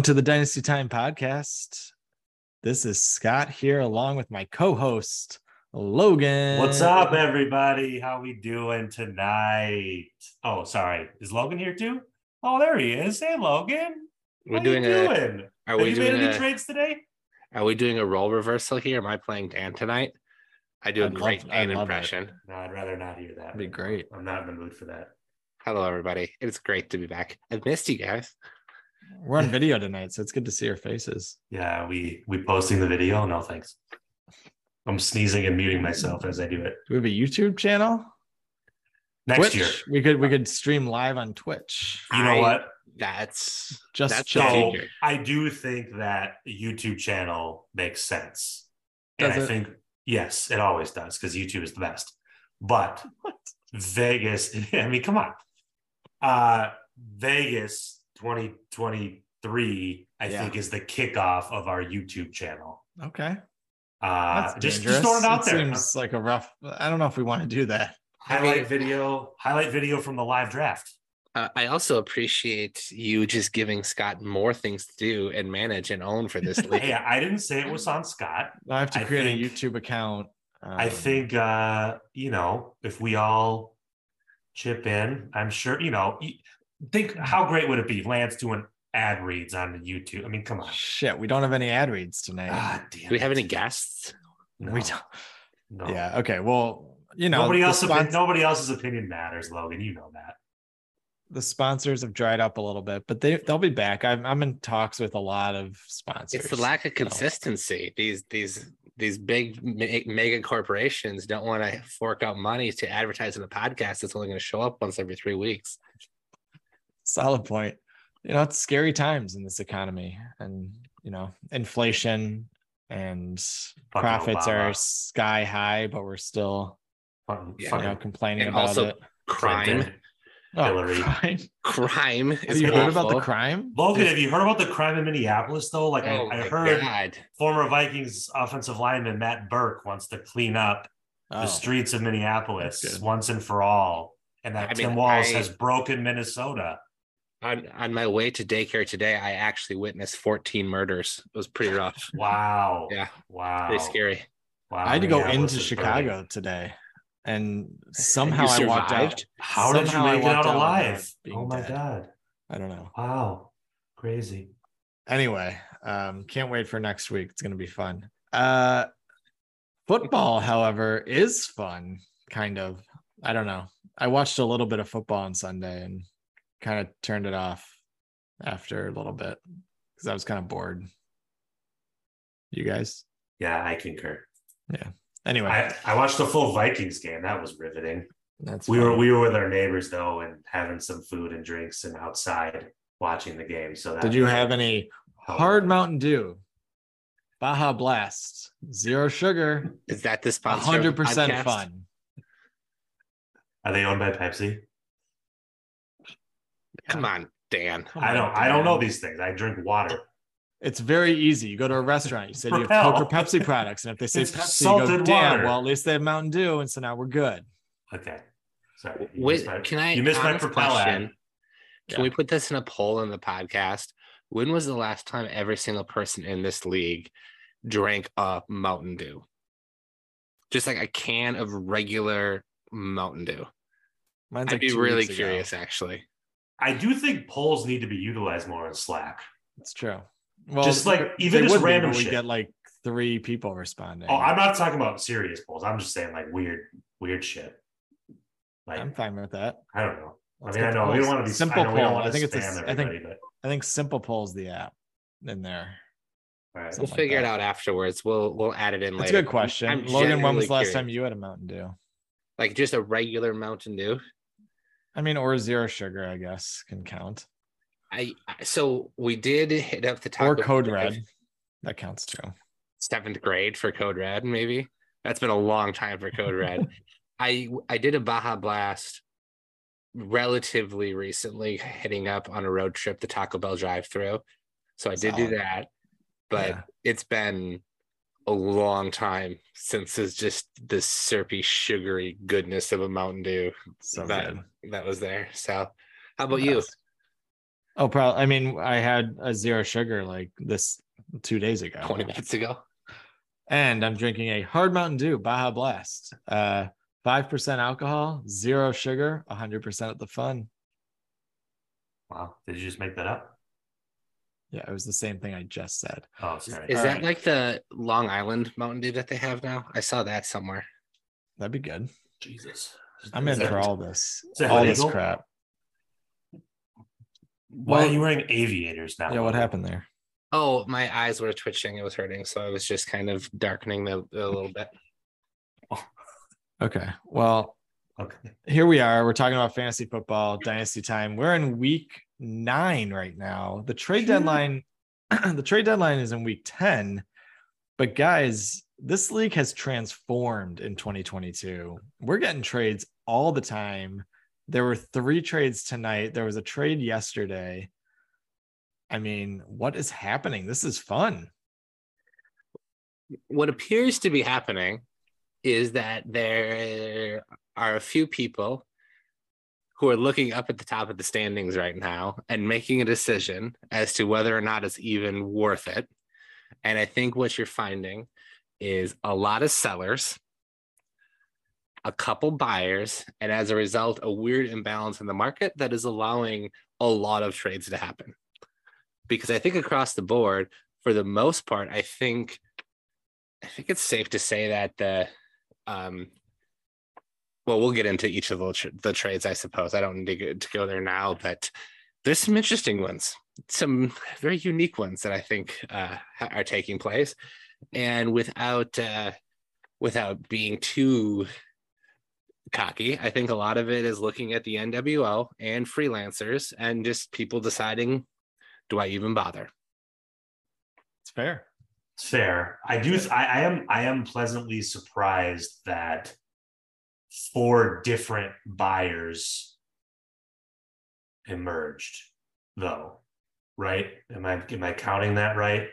Welcome to the Dynasty Time podcast. This is Scott here, along with my co-host Logan. What's up, everybody? How we doing tonight? Oh, sorry. Is Logan here too? Oh, there he is. Hey, Logan. We're How doing you a. doing? Are Have we you made doing any a? trades today? Are we doing a role reversal here? Am I playing Dan tonight? I do a I'd love- great I'd Dan love it. impression. No, I'd rather not hear that. That'd be great. I'm not in the mood for that. Hello, everybody. It's great to be back. I've missed you guys. We're on video tonight, so it's good to see our faces. Yeah, we we posting the video. No, thanks. I'm sneezing and muting myself as I do it. Do we have a YouTube channel? Next Twitch? year. We could we could stream live on Twitch. You know I- what? That's Just That's chill. So. I do think that a YouTube channel makes sense. And Does I think yes, it always does because YouTube is the best. But Vegas, I mean, come on. Uh Vegas 2023, I Yeah. think, is the kickoff of our YouTube channel. Okay. Uh just, dangerous. just throwing it out there. Seems like a rough. I don't know if we want to do that. highlight video, highlight video from the live draft. Uh, I also appreciate you just giving Scott more things to do and manage and own for this league. Hey, I didn't say it was on Scott. I have to I create a YouTube account. I um, think uh, you know, if we all chip in, I'm sure, you know, y- think how great would it be Lance doing ad reads on YouTube? I mean, come on. Shit, we don't have any ad reads tonight. Ah, damn Do we have any guests? No, We don't. no. Yeah. Okay. Well, you know, nobody the else spons- nobody else's opinion matters, Logan. You know that. the sponsors have dried up a little bit, but they they'll be back. I'm I'm in talks with a lot of sponsors. It's the lack of so- consistency. These these these big mega corporations don't want to fork out money to advertise in a podcast that's only going to show up once every three weeks. Solid point. You know, it's scary times in this economy, and you know, inflation and Fucking profits are sky high, but we're still Fucking, Yeah. you know complaining And about also it. Crime, Oh, Hillary. crime. crime. Have is you heard about the crime? Logan, have you heard about the crime in Minneapolis though? Like Oh I, I heard God. former Vikings offensive lineman Matt Birk wants to clean up Oh, the streets of Minneapolis once and for all. And that I mean, Tim Walz I- has broken Minnesota. On on my way to daycare today, I actually witnessed 14 murders. It was pretty rough. Wow. Yeah, Wow. pretty scary. Wow. I had to go Minneapolis into Chicago burning. today, and somehow I walked out. survived? How did you Somehow make it out walked out alive? Oh my dead. god. I don't know. Wow. Crazy. Anyway, um, can't wait for next week. It's gonna be fun. Uh, football, however, is fun. Kind of. I don't know. I watched a little bit of football on Sunday and kind of turned it off after a little bit because I was kind of bored. You guys? Yeah, I concur. Yeah. Anyway, I, I watched the full Vikings game. That was riveting. that's We were we were with our neighbors though and having some food and drinks and outside watching the game. So that Did you have any hard Mountain Dew? Baja Blast, zero sugar, Is that the sponsor? hundred percent fun. Are they owned by Pepsi? Come on, Dan. Come I don't I don't know these things. I drink water. It's very easy. You go to a restaurant, you say, Do you have Coke or Pepsi products? And if they say It's Pepsi, you go, salted damn, water." well, at least they have Mountain Dew. And so now we're good. Okay. Sorry. Wait, my- can I? you missed my honest propel ad. question. Can Yeah. we put this in a poll in the podcast? When was the last time every single person in this league drank a Mountain Dew? Just like a can of regular Mountain Dew. Mine's I'd like be really weeks ago. curious, actually. I do think polls need to be utilized more in Slack. It's true. Well, Just like, even just would random but we shit. get like three people responding. Oh, I'm not talking about serious polls. I'm just saying like weird, weird shit. Like I'm fine with that. I don't know. Let's I mean, I get the know we don't polls. want to be simple I know we don't poll. I think it's a, spam I think but I think simple polls the app in there. all right. We'll Something like figure it out afterwards. We'll we'll add it in That's later. a good question. I'm Logan, when was the last curious. time you had a Mountain Dew? Like just a regular Mountain Dew. I mean, or zero sugar, I guess, can count. I so we did hit up the top or Code Red. That counts too. seventh grade for Code Red, maybe. That's been a long time for Code Red. I I did a Baja Blast relatively recently, hitting up on a road trip the Taco Bell drive through. So I did do that, but Yeah. it's been a long time since it's just the syrupy, sugary goodness of a Mountain Dew So that good. that was there. So how about you? Oh, probably. I mean, I had a zero sugar like this two days ago. 20 minutes ago. And I'm drinking a hard Mountain Dew Baja Blast. Uh, 5% alcohol, zero sugar, 100% of the fun. Wow. Did you just make that up? Yeah, it was the same thing I just said. Oh, sorry. Is All that right. like the Long Island Mountain Dew that they have now? I saw that somewhere. That'd be good. Jesus. I'm in for all this. All this legal? crap. Why are you wearing aviators now? Yeah, what happened there? Oh, my eyes were twitching. It was hurting. So I was just kind of darkening the, a little bit. Okay. Well, Okay. here we are. We're talking about fantasy football, dynasty time. We're in week nine right now. The trade deadline, the trade deadline is in week 10. But guys, this league has transformed in 2022. We're getting trades all the time. There were three trades tonight. There was a trade yesterday. I mean, what is happening? This is fun. What appears to be happening is that there are a few people who are looking up at the top of the standings right now and making a decision as to whether or not it's even worth it. And I think what you're finding is a lot of sellers, a couple buyers, and as a result, a weird imbalance in the market that is allowing a lot of trades to happen. Because I think across the board, for the most part, I think I think it's safe to say that the um well, we'll get into each of the, the trades, I suppose. I don't need to go, to go there now, but there's some interesting ones, some very unique ones that I think uh, are taking place. And without uh, without being too cocky, I think a lot of it is looking at the NWO and freelancers and just people deciding, do I even bother? It's fair. It's fair. I do. I, I am. I am pleasantly surprised that four different buyers emerged, though. Right? Am I am I counting that right?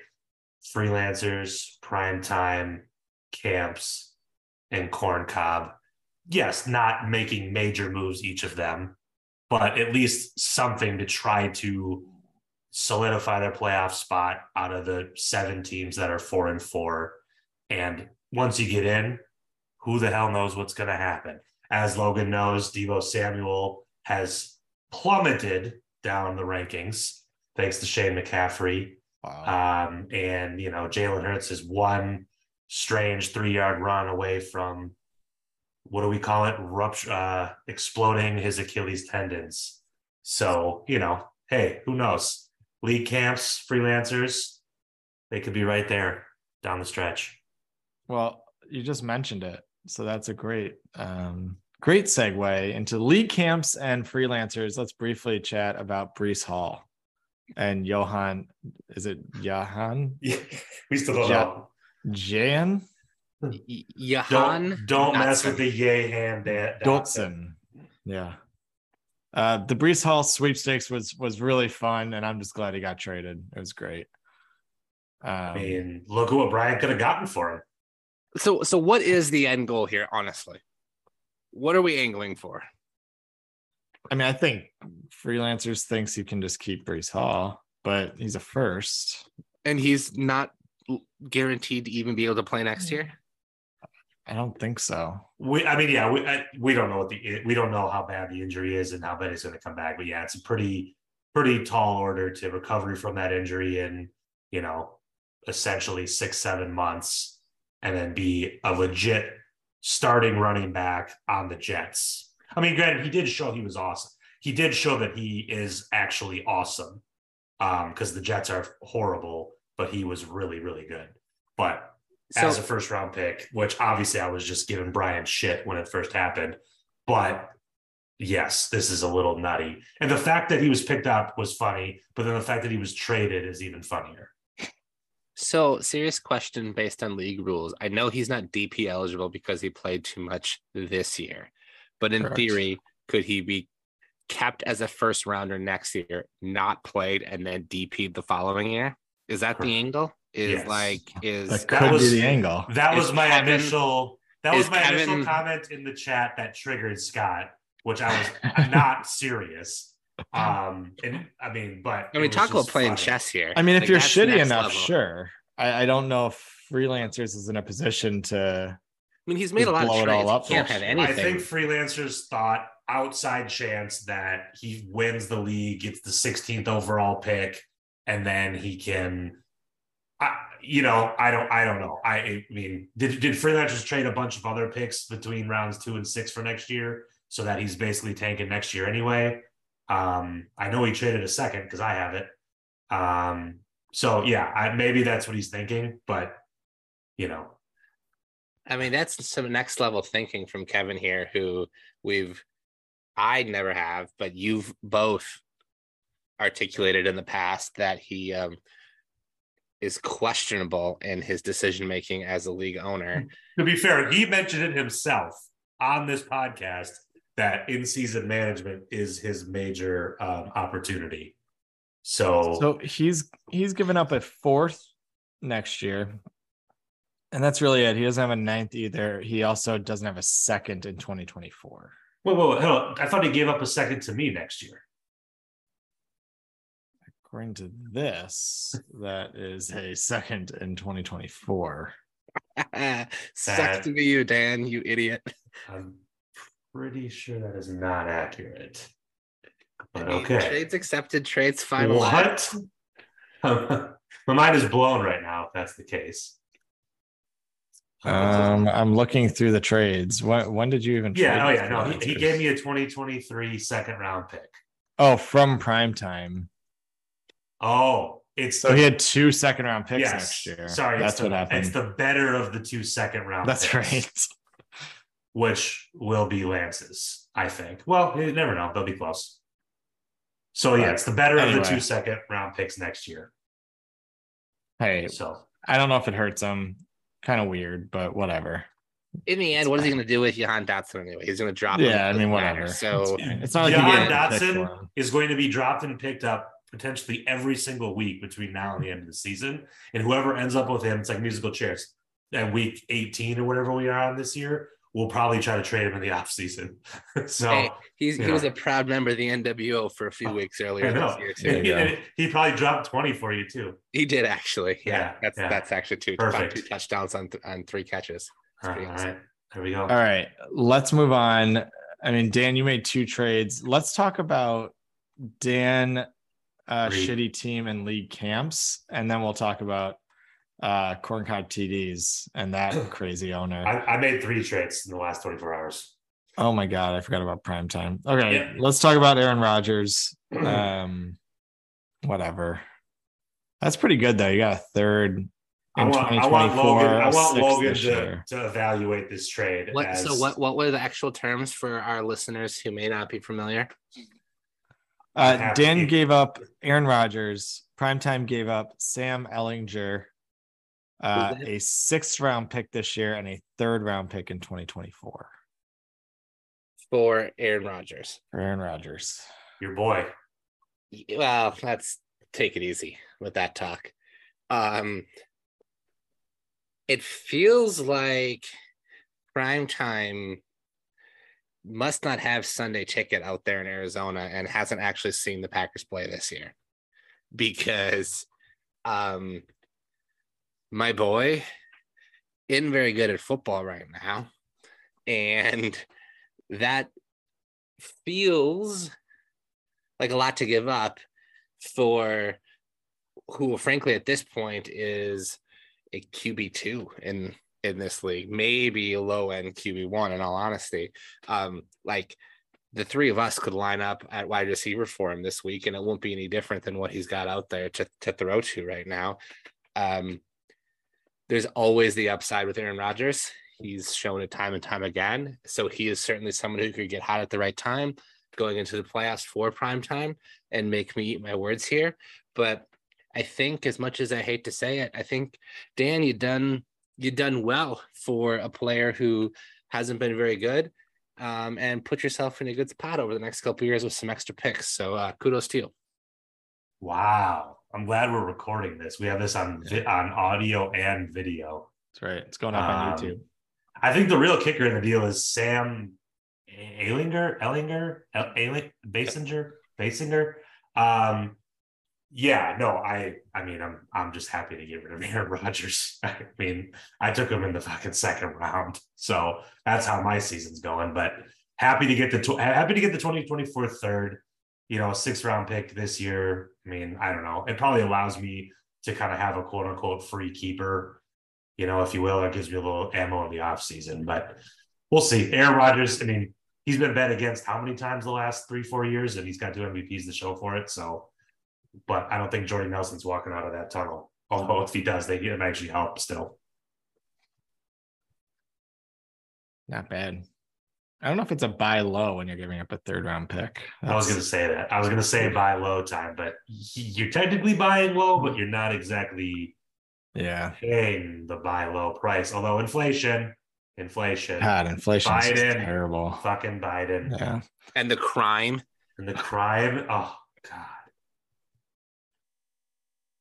Freelancers, prime time, camps, and corn cob. Yes, not making major moves each of them, but at least something to try to solidify their playoff spot out of the seven teams that are four and four. And once you get in, who the hell knows what's going to happen? As Logan knows, Deebo Samuel has plummeted down the rankings thanks to Shane McCaffrey. Wow. Um, and, you know, Jalen Hurts is one strange three yard run away from what do we call it? Rupture, uh, exploding his Achilles tendons. So, you know, hey, who knows? League camps, freelancers, they could be right there down the stretch. Well, you just mentioned it. So that's a great um great segue into league camps and freelancers. Let's briefly chat about Breece Hall and Johan. Is it Johan? Yeah, we still don't Yeah. know. Jan Y- Johan Don't, don't mess with the yay hand Dotson. Dotson. Yeah. Uh the Breece Hall sweepstakes was was really fun, and I'm just glad he got traded. It was great. Um, I mean, look at what Brian could have gotten for him. So, so what is the end goal here? Honestly, what are we angling for? I mean, I think freelancers thinks you can just keep Breece Hall, but he's a first. And he's not guaranteed to even be able to play next hmm. year. I don't think so. We, I mean, yeah, we I, we don't know what the we don't know how bad the injury is and how bad he's going to come back. But yeah, it's a pretty pretty tall order to recovery from that injury in you know essentially six seven months, and then be a legit starting running back on the Jets. I mean, granted, he did show he was awesome. He did show that he is actually awesome um because the Jets are horrible, but he was really really good. But So, as a first round pick, which obviously I was just giving Brian shit when it first happened. But yes, this is a little nutty. And the fact that he was picked up was funny, but then the fact that he was traded is even funnier. So serious question based on league rules. I know he's not DP eligible because he played too much this year, but in Correct. theory, could he be kept as a first rounder next year, not played, and then DP the following year? Is that the angle? Is Yes. like is That That was- be the angle. That was my Kevin- initial that was is my initial comment in the chat that triggered Scott, which I was not serious. Um, and I mean, but I mean, it talk about playing funny. chess here. I mean, if Like, you're shitty enough, level. sure. I, I don't know if freelancers is in a position to. I mean, he's made a lot of blow it all trades. up He can't have anything. I think freelancers thought outside chance that he wins the league, gets the 16th overall pick, and then he can. I, you know, I don't, I don't know. I, I mean, did did freelancers trade a bunch of other picks between rounds two and six for next year, so that he's basically tanking next year anyway? Um, I know he traded a second because I have it. Um, so yeah, I, maybe that's what he's thinking, but you know, I mean, that's some next level thinking from Kevin here, who we've I never have, but you've both articulated in the past that he um, is questionable in his decision making as a league owner. To be fair, he mentioned it himself on this podcast that in season management is his major um, opportunity. So, So he's he's given up a fourth next year, and that's really it. He doesn't have a ninth either. He also doesn't have a second in 2024. Whoa, whoa, wait, hold on. I thought he gave up a second to me next year. According to this, that is a second in 2024. Sucks to be you, Dan, you idiot. I'm pretty sure that is not accurate. But okay. Trades accepted, trades final. What? My mind is blown right now. If that's the case. Um, I'm looking through the trades. When when did you even? yeah. Oh yeah. No, he, he gave me a 2023 second round pick. Oh, from prime time. Oh, it's So he had two second round picks yes. next year. Sorry, that's it's what the, happened. It's the better of the two second round. That's picks, right. Which will be Lance's, I think. Well, you never know. They'll be close. So yeah, it's the better of the two second round picks next year. Hey, So I don't know if it hurts him. Kind of weird, but whatever. In the end, what is he going to do with Johan Dotson anyway? He's going to drop. him. Yeah, I Doesn't mean, matter. whatever. So it's, fine. It's not like he John gave up a pick Dotson is going to be dropped and picked up potentially every single week between now and the end of the season. And whoever ends up with him, it's like musical chairs. At week 18 or whatever we are on this year, we'll probably try to trade him in the offseason. so hey, he's, he yeah. was a proud member of the NWO for a few weeks I earlier know. this year too. There. He, he probably dropped 20 for you too. He did actually. Yeah, Yeah, that's yeah. that's actually two, Perfect. two touchdowns on th- on three catches. All pretty right, awesome. all right. There we go. All right, let's move on. I mean, Dan, you made two trades. Let's talk about Dan, uh, shitty team and league camps, and then we'll talk about uh, corncob TDs and that crazy owner. I, I made three trades in the last 24 hours. Oh my god, I forgot about prime time. Okay, Yeah. let's talk about Aaron Rodgers. Um, whatever. That's pretty good though. You got a third in I want, I want Logan. I a want Logan to, to evaluate this trade. What as, so what what were the actual terms for our listeners who may not be familiar? Uh, Dan gave up Aaron Rodgers. Primetime gave up Sam Ehlinger, uh, that? a sixth round pick this year and a third round pick in 2024 For Aaron Rodgers. for Aaron Rodgers. your boy. Well, let's take it easy with that talk. Um, it feels like prime time must not have Sunday ticket out there in Arizona and hasn't actually seen the Packers play this year because um my boy isn't very good at football right now and that feels like a lot to give up for who frankly at this point is a QB2 in in this league, maybe a low end QB1 in all honesty. Um like the three of us could line up at wide receiver for him this week and it won't be any different than what he's got out there to to throw to right now. Um there's always the upside with Aaron Rodgers. He's shown it time and time again. So he is certainly someone who could get hot at the right time going into the playoffs for prime time and make me eat my words here. But I think as much as I hate to say it, I think Dan, you done you done well for a player who hasn't been very good. Um, and put yourself in a good spot over the next couple of years with some extra picks. So uh, kudos to you. Wow. I'm glad we're recording this. We have this on vi- on audio and video. That's right. It's going up on Um, YouTube. I think the real kicker in the deal is Sam Ehlinger, El- Ehling- Basinger. Basinger. Um, yeah, no, I I mean I'm I'm just happy to get rid of Aaron Rodgers. I mean, I took him in the fucking second round. So that's how my season's going. But happy to get the happy to get the 2024 third, you know, a six round pick this year. I mean, I don't know. It probably allows me to kind of have a quote unquote free keeper, you know, if you will. It gives me a little ammo in the off season. But we'll see. Aaron Rodgers, I mean, he's been bet against how many times the last three, four years, and he's got two MVPs to show for it. So but I don't think Jordy Nelson's walking out of that tunnel. Although if he does, they can actually help still. Not bad. I don't know if it's a buy low when you're giving up a third round pick. That's... I was going to say that. I was going to say buy low time, but you're technically buying low, but you're not exactly yeah paying the buy low price. Although inflation, inflation, God, inflation Biden, terrible. Fucking Biden. Yeah, and the crime, and the crime. Oh God.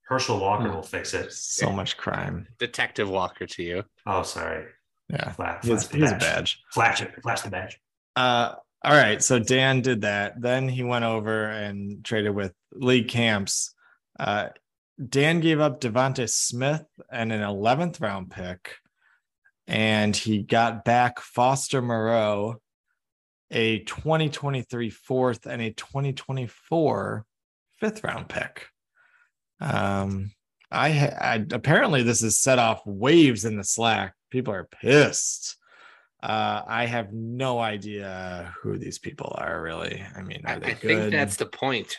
Herschel Walker hmm. will fix it. So much crime. Detective Walker to you. Oh, sorry. Yeah. Flash, he's, he's a badge. Flash it. Flash the badge. Uh, all right. So Dan did that. Then he went over and traded with Lee Camps. Uh, Dan gave up Devonta Smith and an 11th round pick. And he got back Foster Moreau, a 2023 fourth and a 2024 fifth round pick. Um, I, I apparently this has set off waves in the Slack. People are pissed. Uh, I have no idea who these people are really. I mean, I, I think that's the point.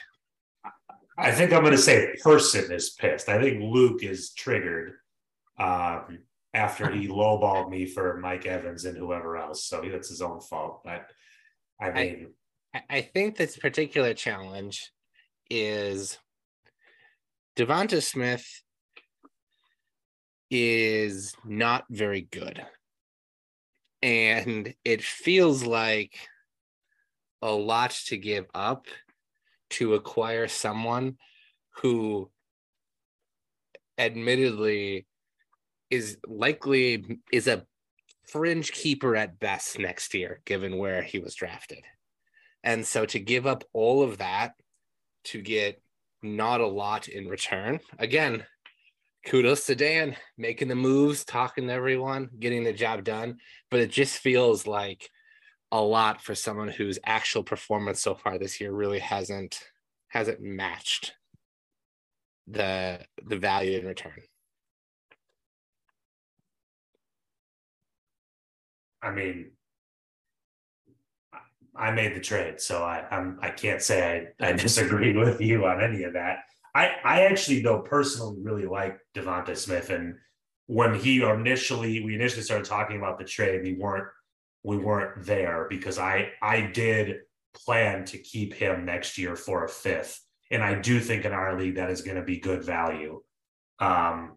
I think I'm going to say person is pissed. I think Luke is triggered um, after he lowballed me for Mike Evans and whoever else. So that's his own fault. But I mean, I, I think this particular challenge is Devonta Smith is not very good. And it feels like a lot to give up to acquire someone who admittedly is likely is a fringe keeper at best next year given where he was drafted. And so to give up all of that to get not a lot in return. Again, kudos to Dan making the moves, talking to everyone, getting the job done. But it just feels like a lot for someone whose actual performance so far this year really hasn't hasn't matched the the value in return. I mean, I made the trade, so I I'm I can't say I, I disagree with you on any of that. I I actually though personally really like Devonta Smith, and when he initially we initially started talking about the trade, we weren't we weren't there because I I did plan to keep him next year for a fifth, and I do think in our league that is going to be good value. Um,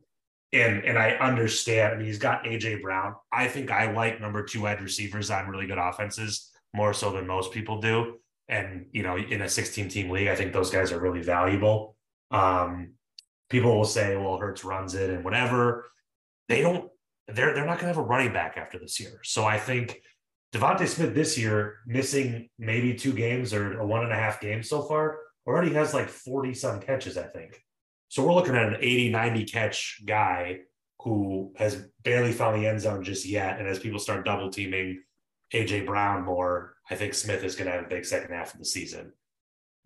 and and I understand. I mean, he's got AJ Brown. I think I like number two wide receivers on really good offenses more so than most people do. And, you know, in a 16 team league, I think those guys are really valuable. Um, people will say, well, Hurts runs it and whatever. They don't, they're, they're not going to have a running back after this year. So I think Devonta Smith this year, missing maybe two games or a one and a half games so far, already has like 40 some catches, I think. So we're looking at an 80, 90 catch guy who has barely found the end zone just yet. And as people start double teaming AJ Brown more, I think Smith is going to have a big second half of the season.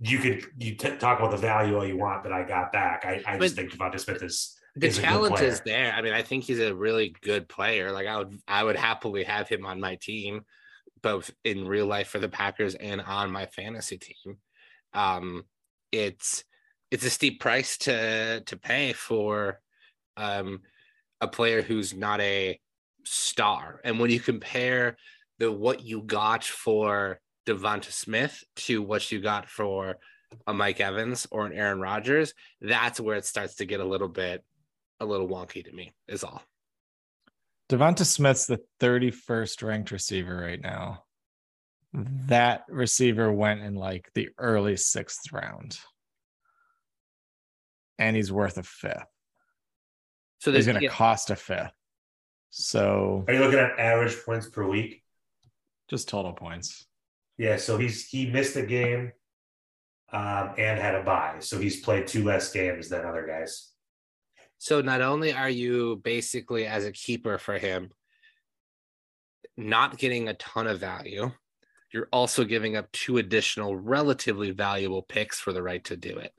You could you t- talk about the value all you want, but I got back. I, I just think Devonta Smith is the is talent is there. I mean, I think he's a really good player. Like I would I would happily have him on my team, both in real life for the Packers and on my fantasy team. Um, it's it's a steep price to to pay for um, a player who's not a star. And when you compare the what you got for Devonta Smith to what you got for a Mike Evans or an Aaron Rodgers, that's where it starts to get a little bit a little wonky to me, is all. Devonta Smith's the 31st ranked receiver right now. That receiver went in like the early sixth round. And he's worth a fifth. So he's going to cost a fifth. So are you looking at average points per week? Just total points. Yeah, so he's he missed a game. um, and had a bye, so he's played two less games than other guys. So not only are you basically as a keeper for him not getting a ton of value, you're also giving up two additional relatively valuable picks for the right to do it.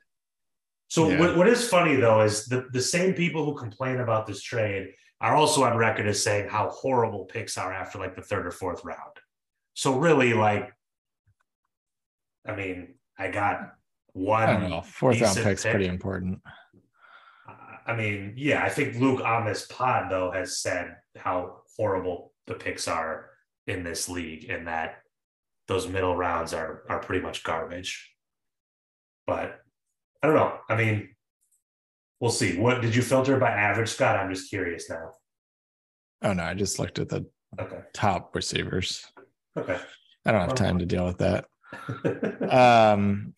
So Yeah. what, what is funny though is the, the same people who complain about this trade are also on record as saying how horrible picks are after like the third or fourth round. So really, like, I mean, I got one. I don't know. Fourth round pick's pick. pretty important. Uh, I mean, yeah, I think Luke on this pod though has said how horrible the picks are in this league, and that those middle rounds are are pretty much garbage. But I don't know. I mean, we'll see. What did you filter by average, Scott? I'm just curious now. Oh no, I just looked at the Okay. top receivers. Okay. I don't have time to deal with that. Um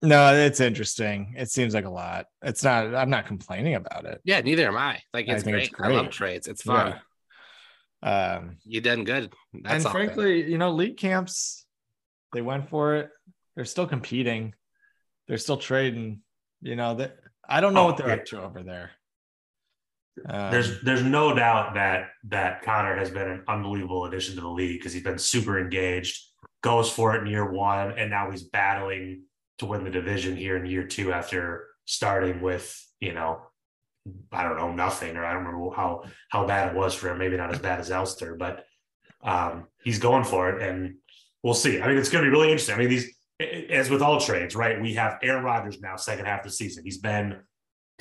no, it's interesting. It seems like a lot. It's not I'm not complaining about it. Yeah, neither am I. Like I it's think great. it's I love great. trades. It's fun. Yeah. Um You done good. That's and all. frankly, you know, league camps, they went for it. They're still competing. They're still trading. You know, that I don't know Oh, what they're yeah. up to over there. Um, there's there's no doubt that that Connor has been an unbelievable addition to the league because he's been super engaged, goes for it in year one, and now he's battling to win the division here in year two after starting with you know I don't know nothing or I don't remember how how bad it was for him. Maybe not as bad as Elster, but um, he's going for it, and we'll see. I mean, it's going to be really interesting. I mean, these as with all trades, right? We have Aaron Rodgers now, second half of the season. He's been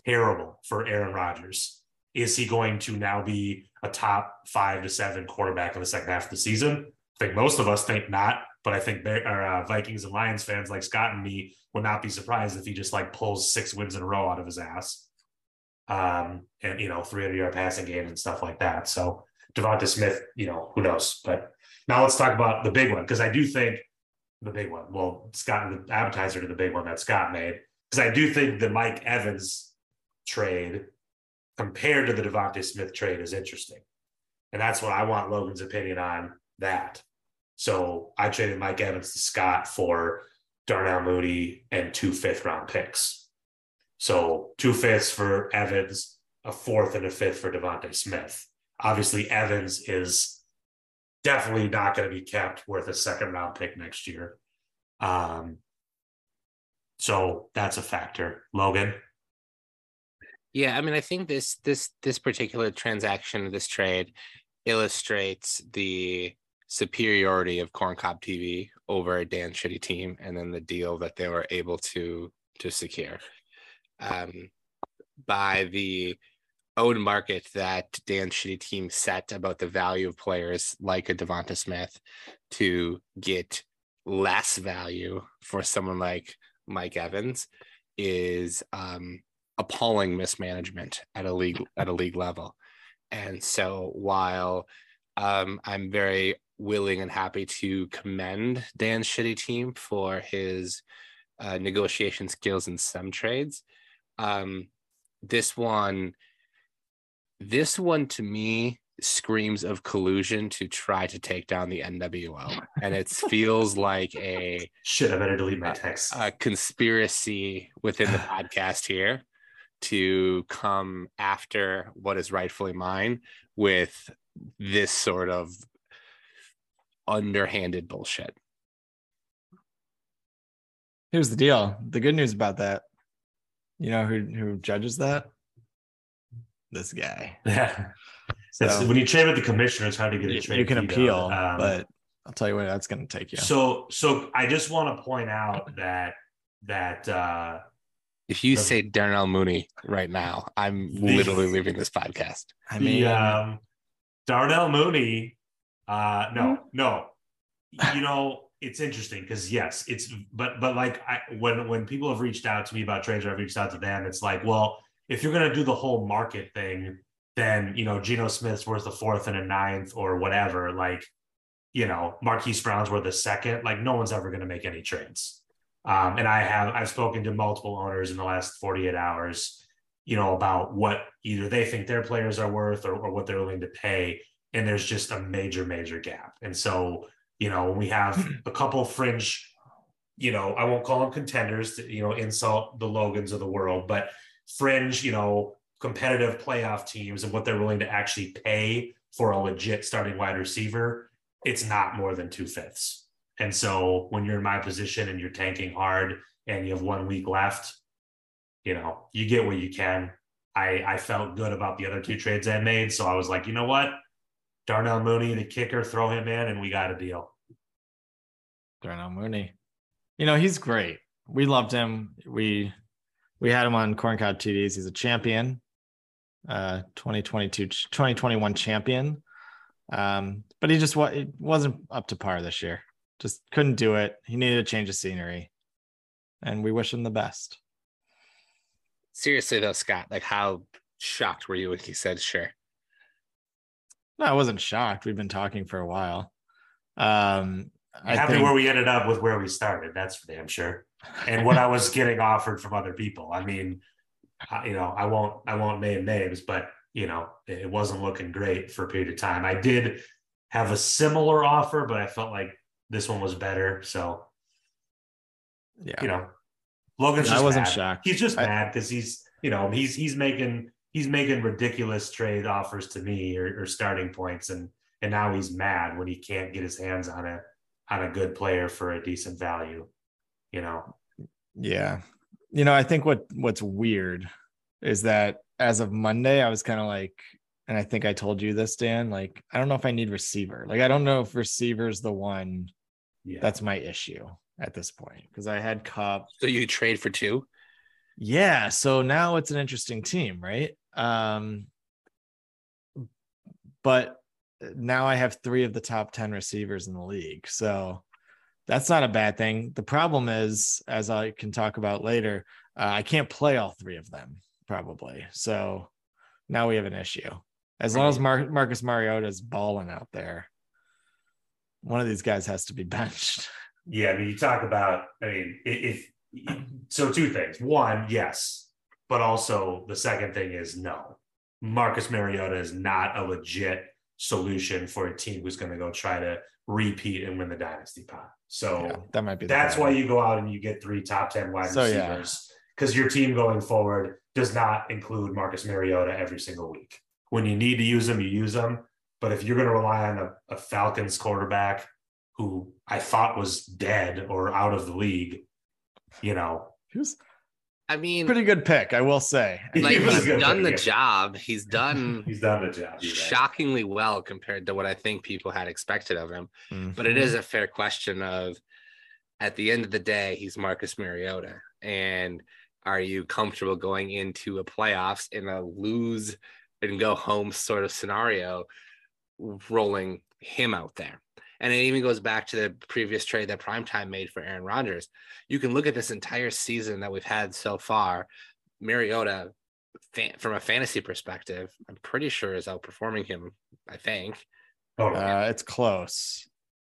terrible for Aaron Rodgers. Is he going to now be a top five to seven quarterback in the second half of the season? I think most of us think not, but I think or, uh, Vikings and Lions fans like Scott and me would not be surprised if he just like pulls six wins in a row out of his ass. Um, and you know, 300 yard passing games and stuff like that. So Devonta Smith, you know, who knows? But now let's talk about the big one because I do think the big one. Well, Scott, the appetizer to the big one that Scott made because I do think the Mike Evans trade compared to the Devonta Smith trade is interesting. And that's what I want Logan's opinion on that. So I traded Mike Evans to Scott for Darnell Mooney and two fifth round picks. So two fifths for Evans, a fourth and a fifth for Devonta Smith. Obviously, Evans is definitely not going to be kept worth a second round pick next year. Um, so that's a factor. Logan. Yeah, I mean, I think this this this particular transaction, this trade, illustrates the superiority of Corncob TDs over a Dan Shitty team, and then the deal that they were able to to secure um, by the own market that Dan Shitty team set about the value of players like a Devonta Smith to get less value for someone like Mike Evans is um, appalling mismanagement at a league at a league level. And so while um, I'm very willing and happy to commend Dan's shitty team for his uh, negotiation skills in some trades, um, this one, this one to me screams of collusion to try to take down the NWO, and it feels like a Shit, I better delete my text. a conspiracy within the podcast here to come after what is rightfully mine with this sort of underhanded bullshit. Here's the deal. The good news about that, you know who who judges that? This guy. yeah. That's- So when you trade with the commissioner, it's hard to get a you, trade. you can appeal, Um, but I'll tell you what that's going to take you. so so I just want to point out that that uh If you The- say Darnell Mooney right now, I'm The- literally leaving this podcast. I the mean, um Darnell Mooney uh no no. You know it's interesting because yes it's but but like I when when people have reached out to me about trades or I've reached out to them it's like well if you're gonna do the whole market thing then you know Geno Smith's worth a fourth and a ninth or whatever like you know Marquise Brown's worth the second like no one's ever gonna make any trades. Um and I have I've spoken to multiple owners in the last 48 hours you know, about what either they think their players are worth or, or what they're willing to pay. And there's just a major, major gap. And so, you know, when we have hmm. a couple fringe you know, I won't call them contenders, to, you know, insult the Logans of the world, but fringe, you know, competitive playoff teams and what they're willing to actually pay for a legit starting wide receiver, it's not more than two fifths. And so when you're in my position and you're tanking hard and you have one week left, you know, you get what you can. I, I felt good about the other two trades I made. So I was like, you know what? Darnell Mooney, the kicker, throw him in and we got a deal. Darnell Mooney. You know, he's great. We loved him. We we had him on Corncob TDs. He's a champion, uh 2022 2021 champion. Um, but he just what it wasn't up to par this year. Just couldn't do it. He needed a change of scenery. And we wish him the best. Seriously though, Scott, like how shocked were you when he said sure? No, I wasn't shocked. We've been talking for a while. Um I Happy think- where we ended up with where we started. That's for damn sure. And what I was getting offered from other people. I mean, you know, I won't I won't name names, but you know, it wasn't looking great for a period of time. I did have a similar offer, but I felt like this one was better. So yeah. you know, Logan's I wasn't mad. shocked. He's just I- mad because he's you know he's he's making he's making ridiculous trade offers to me or, or starting points, and and now he's mad when he can't get his hands on a on a good player for a decent value. You know, Yeah. You know, I think what what's weird is that as of Monday, I was kind of like, and I think I told you this, Dan, like, I don't know if I need receiver. Like, I don't know if receiver's the one yeah, that's my issue at this point. Because I had Kupp. So you trade for two? Yeah. So now it's an interesting team, right? Um, but now I have three of the top 10 receivers in the league. So that's not a bad thing. The problem is, as I can talk about later, uh, I can't play all three of them probably. So now we have an issue. As long as Mar- Marcus Mariota is balling out there, one of these guys has to be benched. yeah. I mean, you talk about. I mean, if so, two things. One, yes, but also the second thing is no. Marcus Mariota is not a legit solution for a team who's going to go try to repeat and win the dynasty pot. So. Yeah, that might be. That's why you go out and you get three top 10 wide So, receivers because your team going forward does not include Marcus Mariota every single week. When you need to use them, you use them. But if you're going to rely on a, a Falcons quarterback who I thought was dead or out of the league, you know, He was I mean, pretty good pick, I will say. Like he's done the job. He's done he's done the job. You're right. shockingly well compared to what I think people had expected of him. But Mhm. it is a fair question of at the end of the day, he's Marcus Mariota. And are you comfortable going into a playoffs in a lose and go home sort of scenario, rolling him out there? And it even goes back to the previous trade that Primetime made for Aaron Rodgers. You can look at this entire season that we've had so far. Mariota, fa- from a fantasy perspective, I'm pretty sure is outperforming him. I think Totally. Uh, it's close.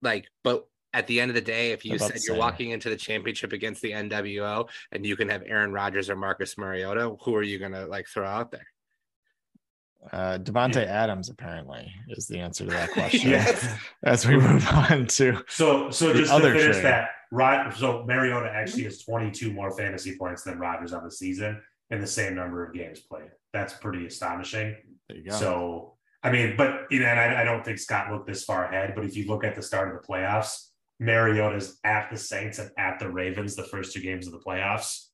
like but at the end of the day if you said you're walking into the championship against the nwo and you can have aaron Rodgers or marcus mariota who are you gonna like throw out there Uh, Davante Adams apparently is the answer to that question. Yeah. As we move on to So, so just to finish trade. that, Rod, so Mariota actually has 22 more fantasy points than Rodgers on the season in the same number of games played. That's pretty astonishing. there you go. So, I mean, but you know, and I, I don't think Scott looked this far ahead. But if you look at the start of the playoffs, Mariota's at the Saints and at the Ravens the first two games of the playoffs.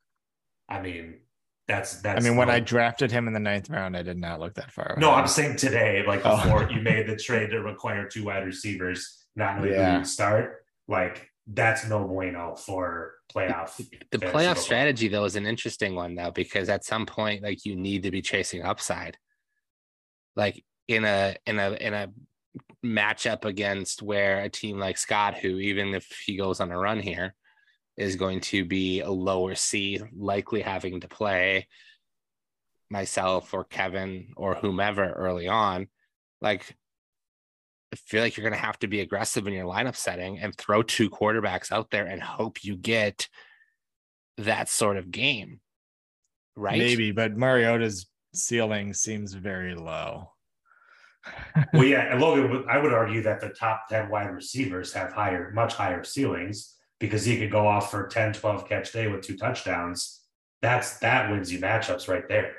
I mean, that's that's. I mean, when no- I drafted him in the ninth round, I did not look that far. no. I'm saying today, like Oh. before you made the trade to require two wide receivers, not knowing who Yeah. you'd start, like that's no bueno for playoff. the fantasy playoff strategy though is an interesting one though because at some point like you need to be chasing upside like in a in a in a matchup against where a team like scott who even if he goes on a run here is going to be a lower C, likely having to play myself or kevin or whomever early on like I feel like you're going to have to be aggressive in your lineup setting and throw two quarterbacks out there and hope you get that sort of game. Right? maybe, but Mariota's ceiling seems very low. Well, yeah, and Logan, I would argue that the top ten wide receivers have higher, much higher ceilings because he could go off for 10, 12 catch day with two touchdowns. That's that wins you matchups right there.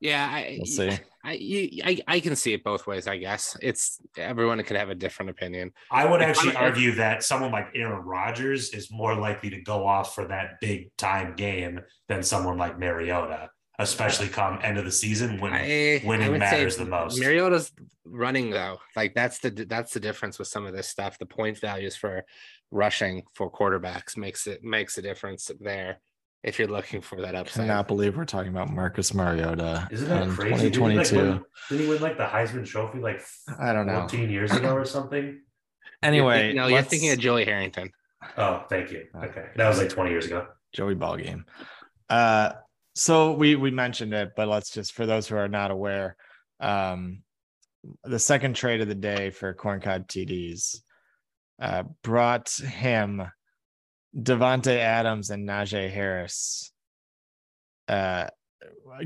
Yeah, I, We'll see. I, I I can see it both ways. I guess it's everyone could have a different opinion. I would actually I'm- argue that someone like Aaron Rodgers is more likely to go off for that big time game than someone like Mariota, especially come end of the season when I, winning I matters the most. Mariota's running though, like that's the that's the difference with some of this stuff. The point values for rushing for quarterbacks makes it makes a difference there. If you're looking for that upside, Cannot believe we're talking about Marcus Mariota Isn't that in crazy? Didn't he, like, 2022. win, didn't he win like the Heisman Trophy like I don't know. 14 years ago or something? You're Anyway, thinking- no, you're thinking of Joey Harrington. Oh, thank you. Okay, that was like 20 years ago. Joey ball game. Uh, so we we mentioned it, but let's just for those who are not aware, um, the second trade of the day for corncob TDs uh, brought him Davante Adams and Najee Harris, uh,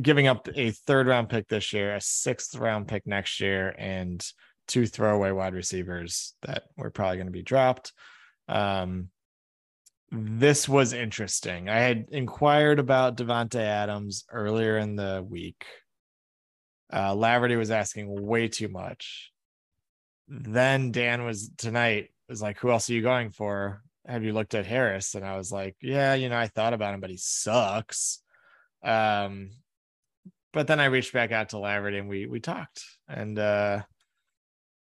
giving up a third round pick this year, a sixth round pick next year, and two throwaway wide receivers that were probably going to be dropped. Um, this was interesting. I had inquired about Davante Adams earlier in the week. Uh, Laverty was asking way too much. Then Dan was tonight was like, "Who else are you going for? Have you looked at Harris?" And I was like, "Yeah, you know, I thought about him, but he sucks." Um, but then I reached back out to Laverty and we we talked. And uh,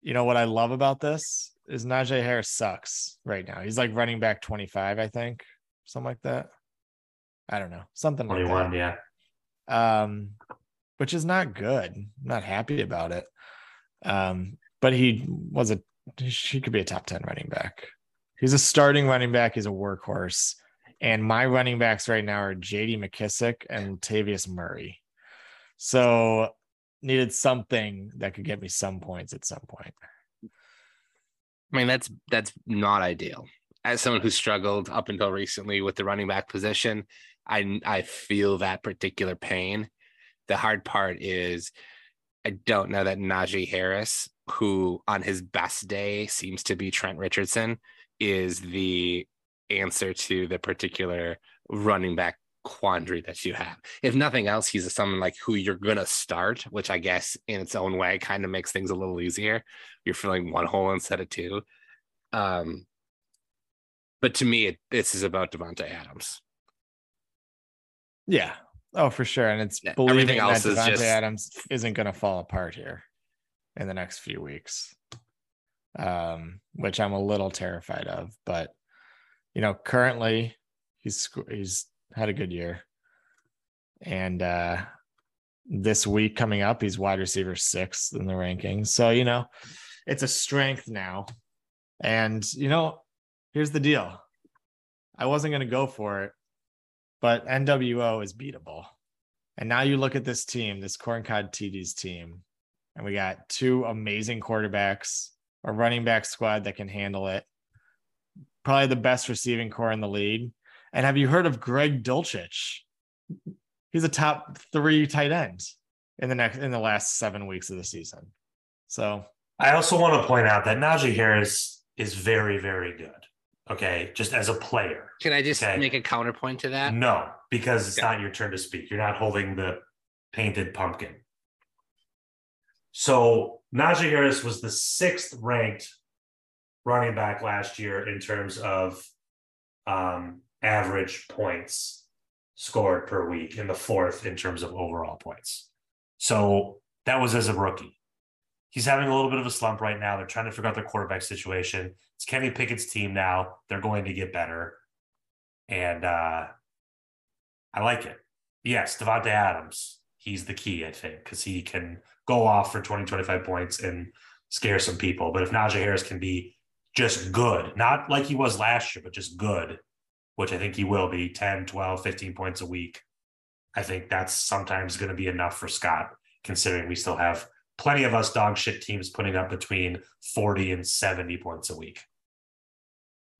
you know what I love about this is Najee Harris sucks right now. He's like running back 25, I think, something like that. I don't know, something like 21, that. yeah. Um, which is not good. I'm not happy about it. Um, but he was a he could be a top 10 running back. He's a starting running back, he's a workhorse. And my running backs right now are JD McKissick and Latavius Murray. So needed something that could get me some points at some point. I mean, that's that's not ideal. As someone who struggled up until recently with the running back position, I I feel that particular pain. The hard part is I don't know that Najee Harris, who on his best day seems to be Trent Richardson, is the answer to the particular running back quandary that you have. If nothing else, he's someone like who you're gonna start, which I guess in its own way kind of makes things a little easier. You're filling one hole instead of two. Um, but to me, it, this is about Davante Adams. Yeah. Oh, for sure. And it's Yeah, believing that is Davante just- Adams isn't going to fall apart here in the next few weeks, um, which I'm a little terrified of. But you know, currently he's he's had a good year, and uh, this week coming up, he's wide receiver sixth in the rankings. So you know, it's a strength now. And you know, here's the deal: I wasn't going to go for it but NWO is beatable. And now you look at this team, this Corncob TD's team, and we got two amazing quarterbacks, a running back squad that can handle it. Probably the best receiving corps in the league. And have you heard of Greg Dulcich? He's a top three tight end in the next in the last seven weeks of the season. So I also want to point out that Najee Harris is very, very good. Okay. Just as a player. Can I just Okay. make a counterpoint to that? No, because it's Yeah. not your turn to speak. You're not holding the painted pumpkin. So Najee Harris was the sixth ranked running back last year in terms of um, average points scored per week, in the fourth in terms of overall points. So that was as a rookie. He's having a little bit of a slump right now. They're trying to figure out their quarterback situation. It's Kenny Pickett's team now. They're going to get better. And uh I like it. Yes, Davante Adams, he's the key, I think, because he can go off for 20, 25 points and scare some people. But if Najee Harris can be just good, not like he was last year, but just good, which I think he will be 10, 12, 15 points a week, I think that's sometimes going to be enough for Scott, considering we still have plenty of us dog shit teams putting up between 40 and 70 points a week.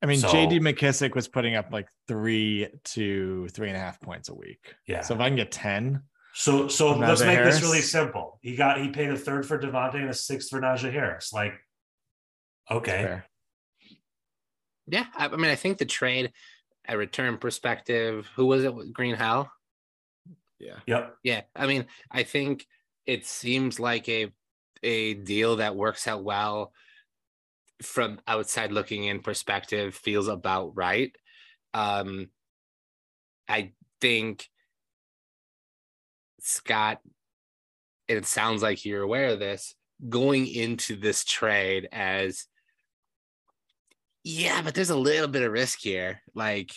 I mean, So- JD McKissick was putting up like three to three and a half points a week. Yeah. So if I can get 10, So so let's Najee make Harris? this really simple. He got he paid a third for Davante and a sixth for Najee Harris. Like, okay. Yeah, I, I mean, I think the trade, a return perspective. Who was it? Green Hell. Yeah. Yep. Yeah, I mean, I think it seems like a a deal that works out well from outside looking in perspective feels about right. Um I think Scott it sounds like you're aware of this going into this trade as yeah, but there's a little bit of risk here. Like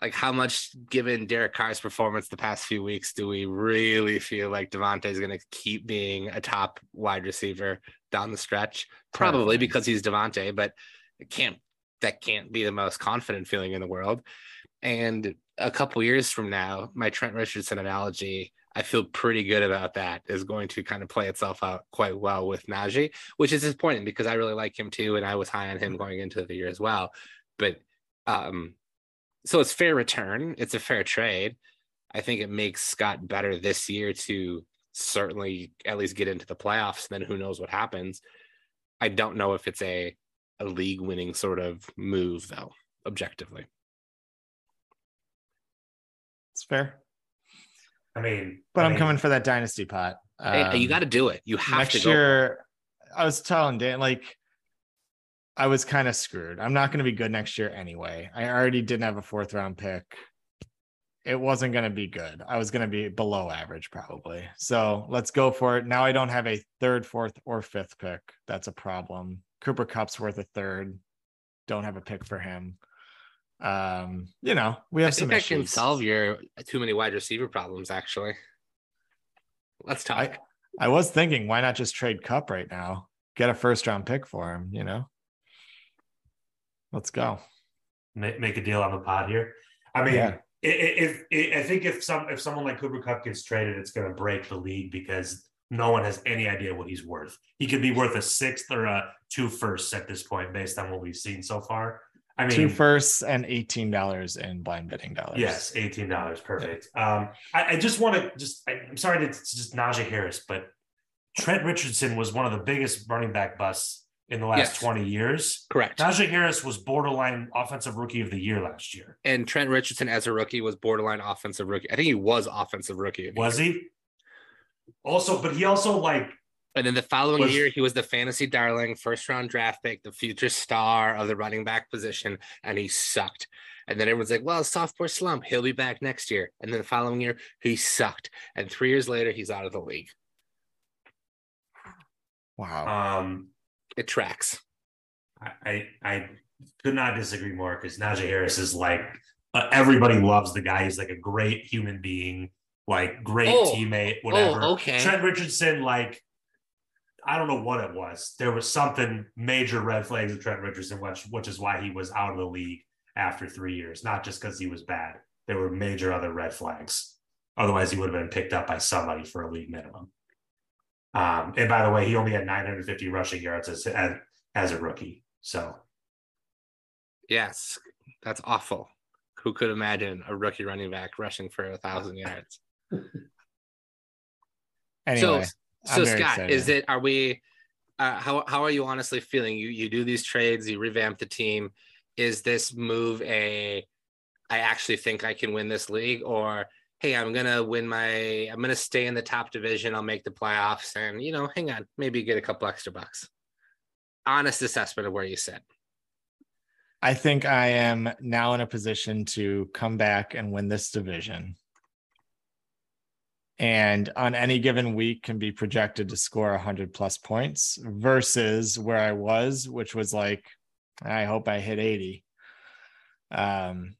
like how much given Derek Carr's performance the past few weeks do we really feel like Davante is going to keep being a top wide receiver down the stretch? Probably because he's Davante, but it can't that can't be the most confident feeling in the world. And a couple years from now, my Trent Richardson analogy, I feel pretty good about that is going to kind of play itself out quite well with Najee, which is disappointing because I really like him too, and I was high on him going into the year as well. But um, so it's fair return. It's a fair trade. I think it makes Scott better this year to certainly at least get into the playoffs. Then who knows what happens. I don't know if it's a a league winning sort of move though, objectively. It's fair. I mean, But I I'm mean, coming for that dynasty pot. Hey, you Um, got to do it. You have next to go. year. I was telling Dan like I was kind of screwed. I'm not going to be good next year anyway. I already didn't have a fourth round pick. It wasn't going to be good. I was going to be below average probably. So let's go for it. Now I don't have a third, fourth, or fifth pick. That's a problem. Cooper Kupp's worth a third. Don't have a pick for him. Um, you know, we I have some think I can issues. solve your too many wide receiver problems. Actually, let's talk. I, I was thinking, why not just trade Kupp right now? Get a first round pick for him, you know? Let's go. make, make a deal on the pod here. I mean, Yeah. i- i- if, i I think if some if someone like Cooper Kupp gets traded, it's going to break the league because no one has any idea what he's worth. He could be worth a sixth or a two firsts at this point, based on what we've seen so far. I mean, Two firsts and eighteen dollars in blind bidding dollars. Yes, eighteen dollars, perfect. Um, I, I just want to just I, I'm sorry to it's just Najee Harris, but Trent Richardson was one of the biggest running back busts in the last Yes. twenty years. Correct. Najee Harris was borderline offensive rookie of the year last year. and Trent Richardson as a rookie was borderline offensive rookie. I think he was offensive rookie. Was he? Also, but he also like And then the following Was- year, he was the fantasy darling, first round draft pick, the future star of the running back position, and he sucked. And then everyone's like, well, sophomore slump, he'll be back next year. And then the following year, he sucked. And three years later, he's out of the league. Wow. um It tracks. I I, I could not disagree more because Najee Harris is like uh, everybody loves the guy. He's like a great human being, like great Oh. teammate, whatever. Oh, okay. Trent Richardson, like, I don't know what it was. There was something major red flags with Trent Richardson, which which is why he was out of the league after three years. Not just because he was bad. There were major other red flags. Otherwise, he would have been picked up by somebody for a league minimum. Um, and by the way, he only had 950 rushing yards as as, as a rookie. So Yes, that's awful. Who could imagine a rookie running back rushing for a thousand yards? Anyway, so, I'm so Scott, is it? Are we? Uh, how how are you honestly feeling? You you do these trades, you revamp the team. Is this move a? I actually think I can win this league, or hey, I'm gonna win my. I'm gonna stay in the top division. I'll make the playoffs, and you know, hang on, maybe get a couple extra bucks. Honest assessment of where you sit. I think I am now in a position to come back and win this division. And on any given week can be projected to score 100 plus points versus where I was, which was like, I hope I hit 80. Um,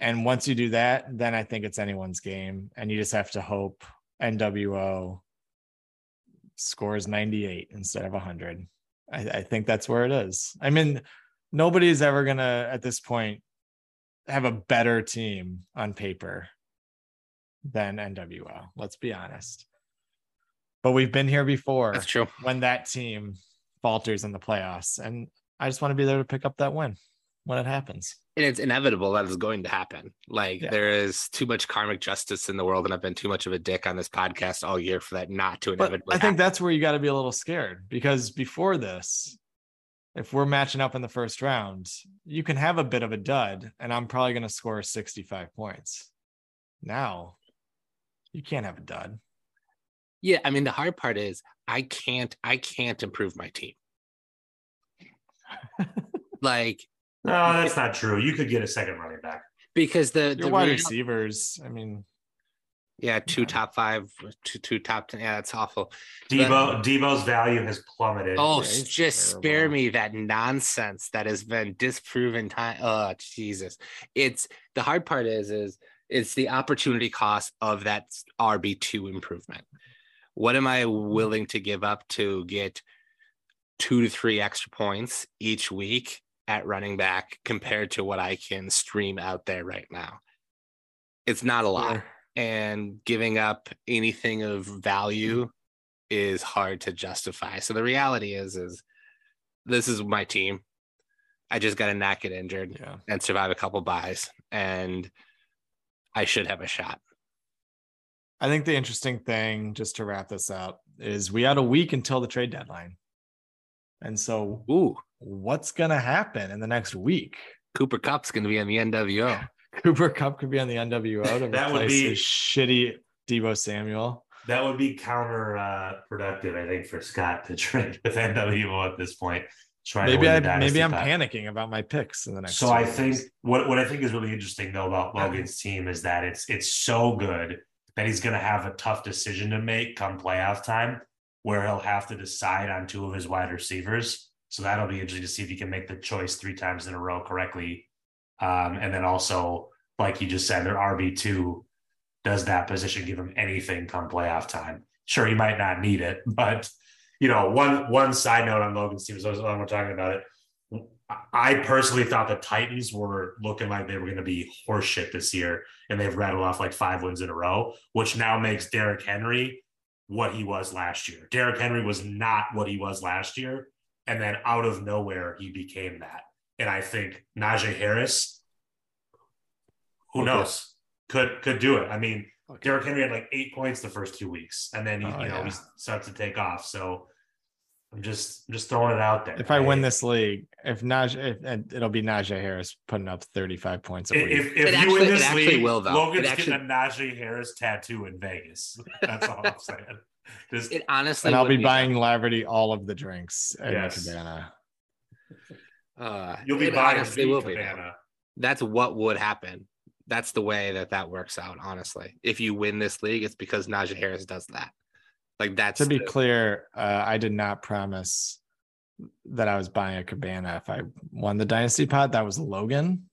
and once you do that, then I think it's anyone's game. And you just have to hope NWO scores 98 instead of 100. I, I think that's where it is. I mean, nobody's ever gonna at this point have a better team on paper than NWO. Let's be honest. But we've been here before That's true. when that team falters in the playoffs, and I just want to be there to pick up that win when it happens. and it's inevitable that is going to happen. Like Yeah. there is too much karmic justice in the world, and I've been too much of a dick on this podcast all year for that not to But inevitably. I think happen. that's where you got to be a little scared because before this, if we're matching up in the first round, you can have a bit of a dud, and I'm probably going to score 65 points. Now, you can't have a dud. Yeah, I mean the hard part is I can't I can't improve my team. like No, that's not true. You could get a second running back. because the Your the wide receivers, I mean, yeah two top five two two top ten yeah that's awful. Deebo Deebo's value has plummeted. Oh, Yeah, he's just spare me that nonsense that has been disproven time. Oh, Jesus. It's the hard part is, is it's the opportunity cost of that RB2 improvement. What am I mm-hmm. willing to give up to get two to three extra points each week at running back compared to what I can stream out there right now? It's not a lot. And giving up anything of value is hard to justify. So the reality is, is this is my team. I just got to not get injured yeah. and survive a couple buys, and I should have a shot. I think the interesting thing, just to wrap this up, is we had a week until the trade deadline. And so, Ooh, what's going to happen in the next week? Cooper Kupp's going to be on the NWO. Cooper Kupp could be on the NWO to That would be- his shitty Deebo Samuel. That would be counterproductive, uh, I think, for Scott to trade with NWO at this point. Maybe I maybe I'm panicking about my picks in the next. So I weeks. think what, what I think is really interesting though about Logan's team is that it's it's so good that he's going to have a tough decision to make come playoff time, where he'll have to decide on two of his wide receivers. So that'll be interesting to see if he can make the choice three times in a row correctly, um, and then also like you just said, their RB two does that position give him anything come playoff time? Sure, he might not need it, but you know, one one side note on Logan's team, so we're talking about it. I personally thought the Titans were looking like they were going to be horseshit this year, and they've rattled off like five wins in a row, which now makes Derrick Henry what he was last year. Derrick Henry was not what he was last year, and then out of nowhere he became that. And I think Najee Harris, who knows, could could do it. I mean, Okay. Derrick Henry had like eight points the first two weeks, and then he, Oh, you know yeah. he starts to take off. So I'm just I'm just throwing it out there. if I win this league, if Najee, if, and it'll be Najee Harris putting up 35 points a week. if, if It you actually- win this league, will, though. Logan's It actually- getting a Najee Harris tattoo in Vegas. That's all I'm saying. Just It honestly, and I'll would be that. buying Laverty all of the drinks at Yes. the cabana. Uh, you'll be buying honestly me will be. Cabana. That's what would happen. That's the way that that works out. Honestly, if you win this league, it's because Najee Harris does that. Like that's To be the- clear, uh, I did not promise that I was buying a cabana if I won the dynasty pot. That was Logan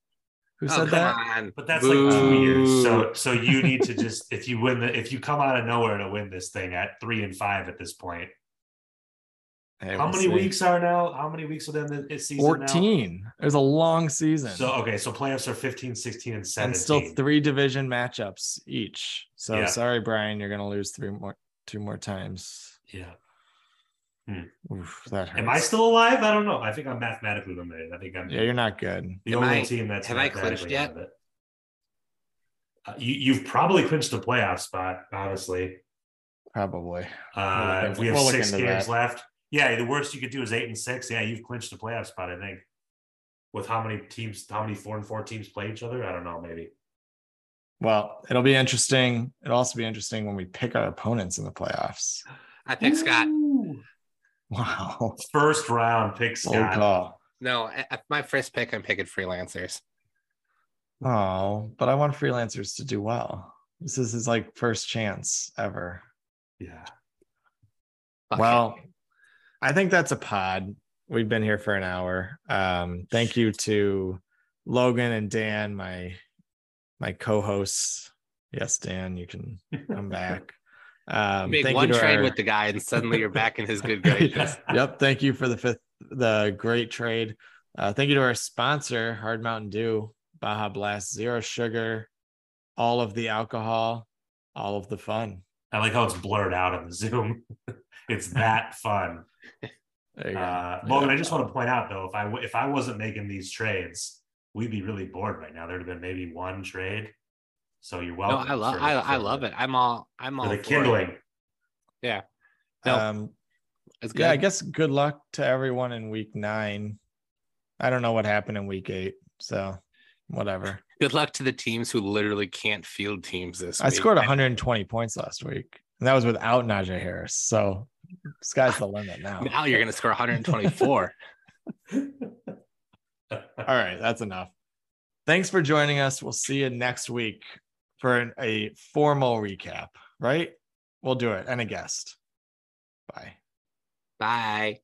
who Oh, said that. on. But that's like two years. So so you need to just if you win the if you come out of nowhere to win this thing at three and five at this point. Hey, How we'll many see. weeks are now? How many weeks within the this season? 14. It was a long season. So okay, so playoffs are 15, 16, and 17. and still three division matchups each. So Yeah. sorry, Brian, you're gonna lose three more two more times. Yeah. Oof, that hurts. Am I still alive? I don't know. I think I'm mathematically eliminated. I think I'm Yeah, you're not good. the Am only I- team that's have I clinched yet? out of it. Uh, you, you've probably clinched a playoff spot, honestly. Probably. Uh, look if we have we'll six games that. left, yeah, the worst you could do is eight and six. Yeah, you've clinched the playoff spot, I think. With how many teams, how many four and four teams play each other? I don't know, maybe. Well, it'll be interesting. It'll also be interesting when we pick our opponents in the playoffs. I pick Scott. Wow. First round, pick Bold Scott. call. No, at at my first pick, I'm picking freelancers. Oh, but I want freelancers to do well. This is his like first chance ever. Yeah. Fuck Well, it. I think that's a pod. We've been here for an hour. Um, thank you to Logan and Dan, my my co-hosts. Yes, Dan, you can come back. Um, make one you trade our- with the guy, and suddenly you're back in his good graces. yep. Thank you for the fifth, the great trade. Uh, thank you to our sponsor, Hard Mountain Dew, Baja Blast, zero sugar, all of the alcohol, all of the fun. I like how it's blurred out on the Zoom. it's that fun. There you. Uh, Yeah. Logan, I just want to point out though, if I w- if I wasn't making these trades, we'd be really bored right now. There'd have been maybe one trade. So you're No, welcome. I love, for- I, I love the- it. I'm all, I'm all For the for it. kindling. No. Um, That's good. Yeah, I guess good luck to everyone in week nine. I don't know what happened in week eight, so whatever. Good luck to the teams who literally can't field teams this I week. scored 120 points last week, and that was without Najee Harris. So sky's the limit now. Now you're going to score 124. All right, that's enough. Thanks for joining us. We'll see you next week for an, a formal recap, right? We'll do it and a guest. Bye. Bye.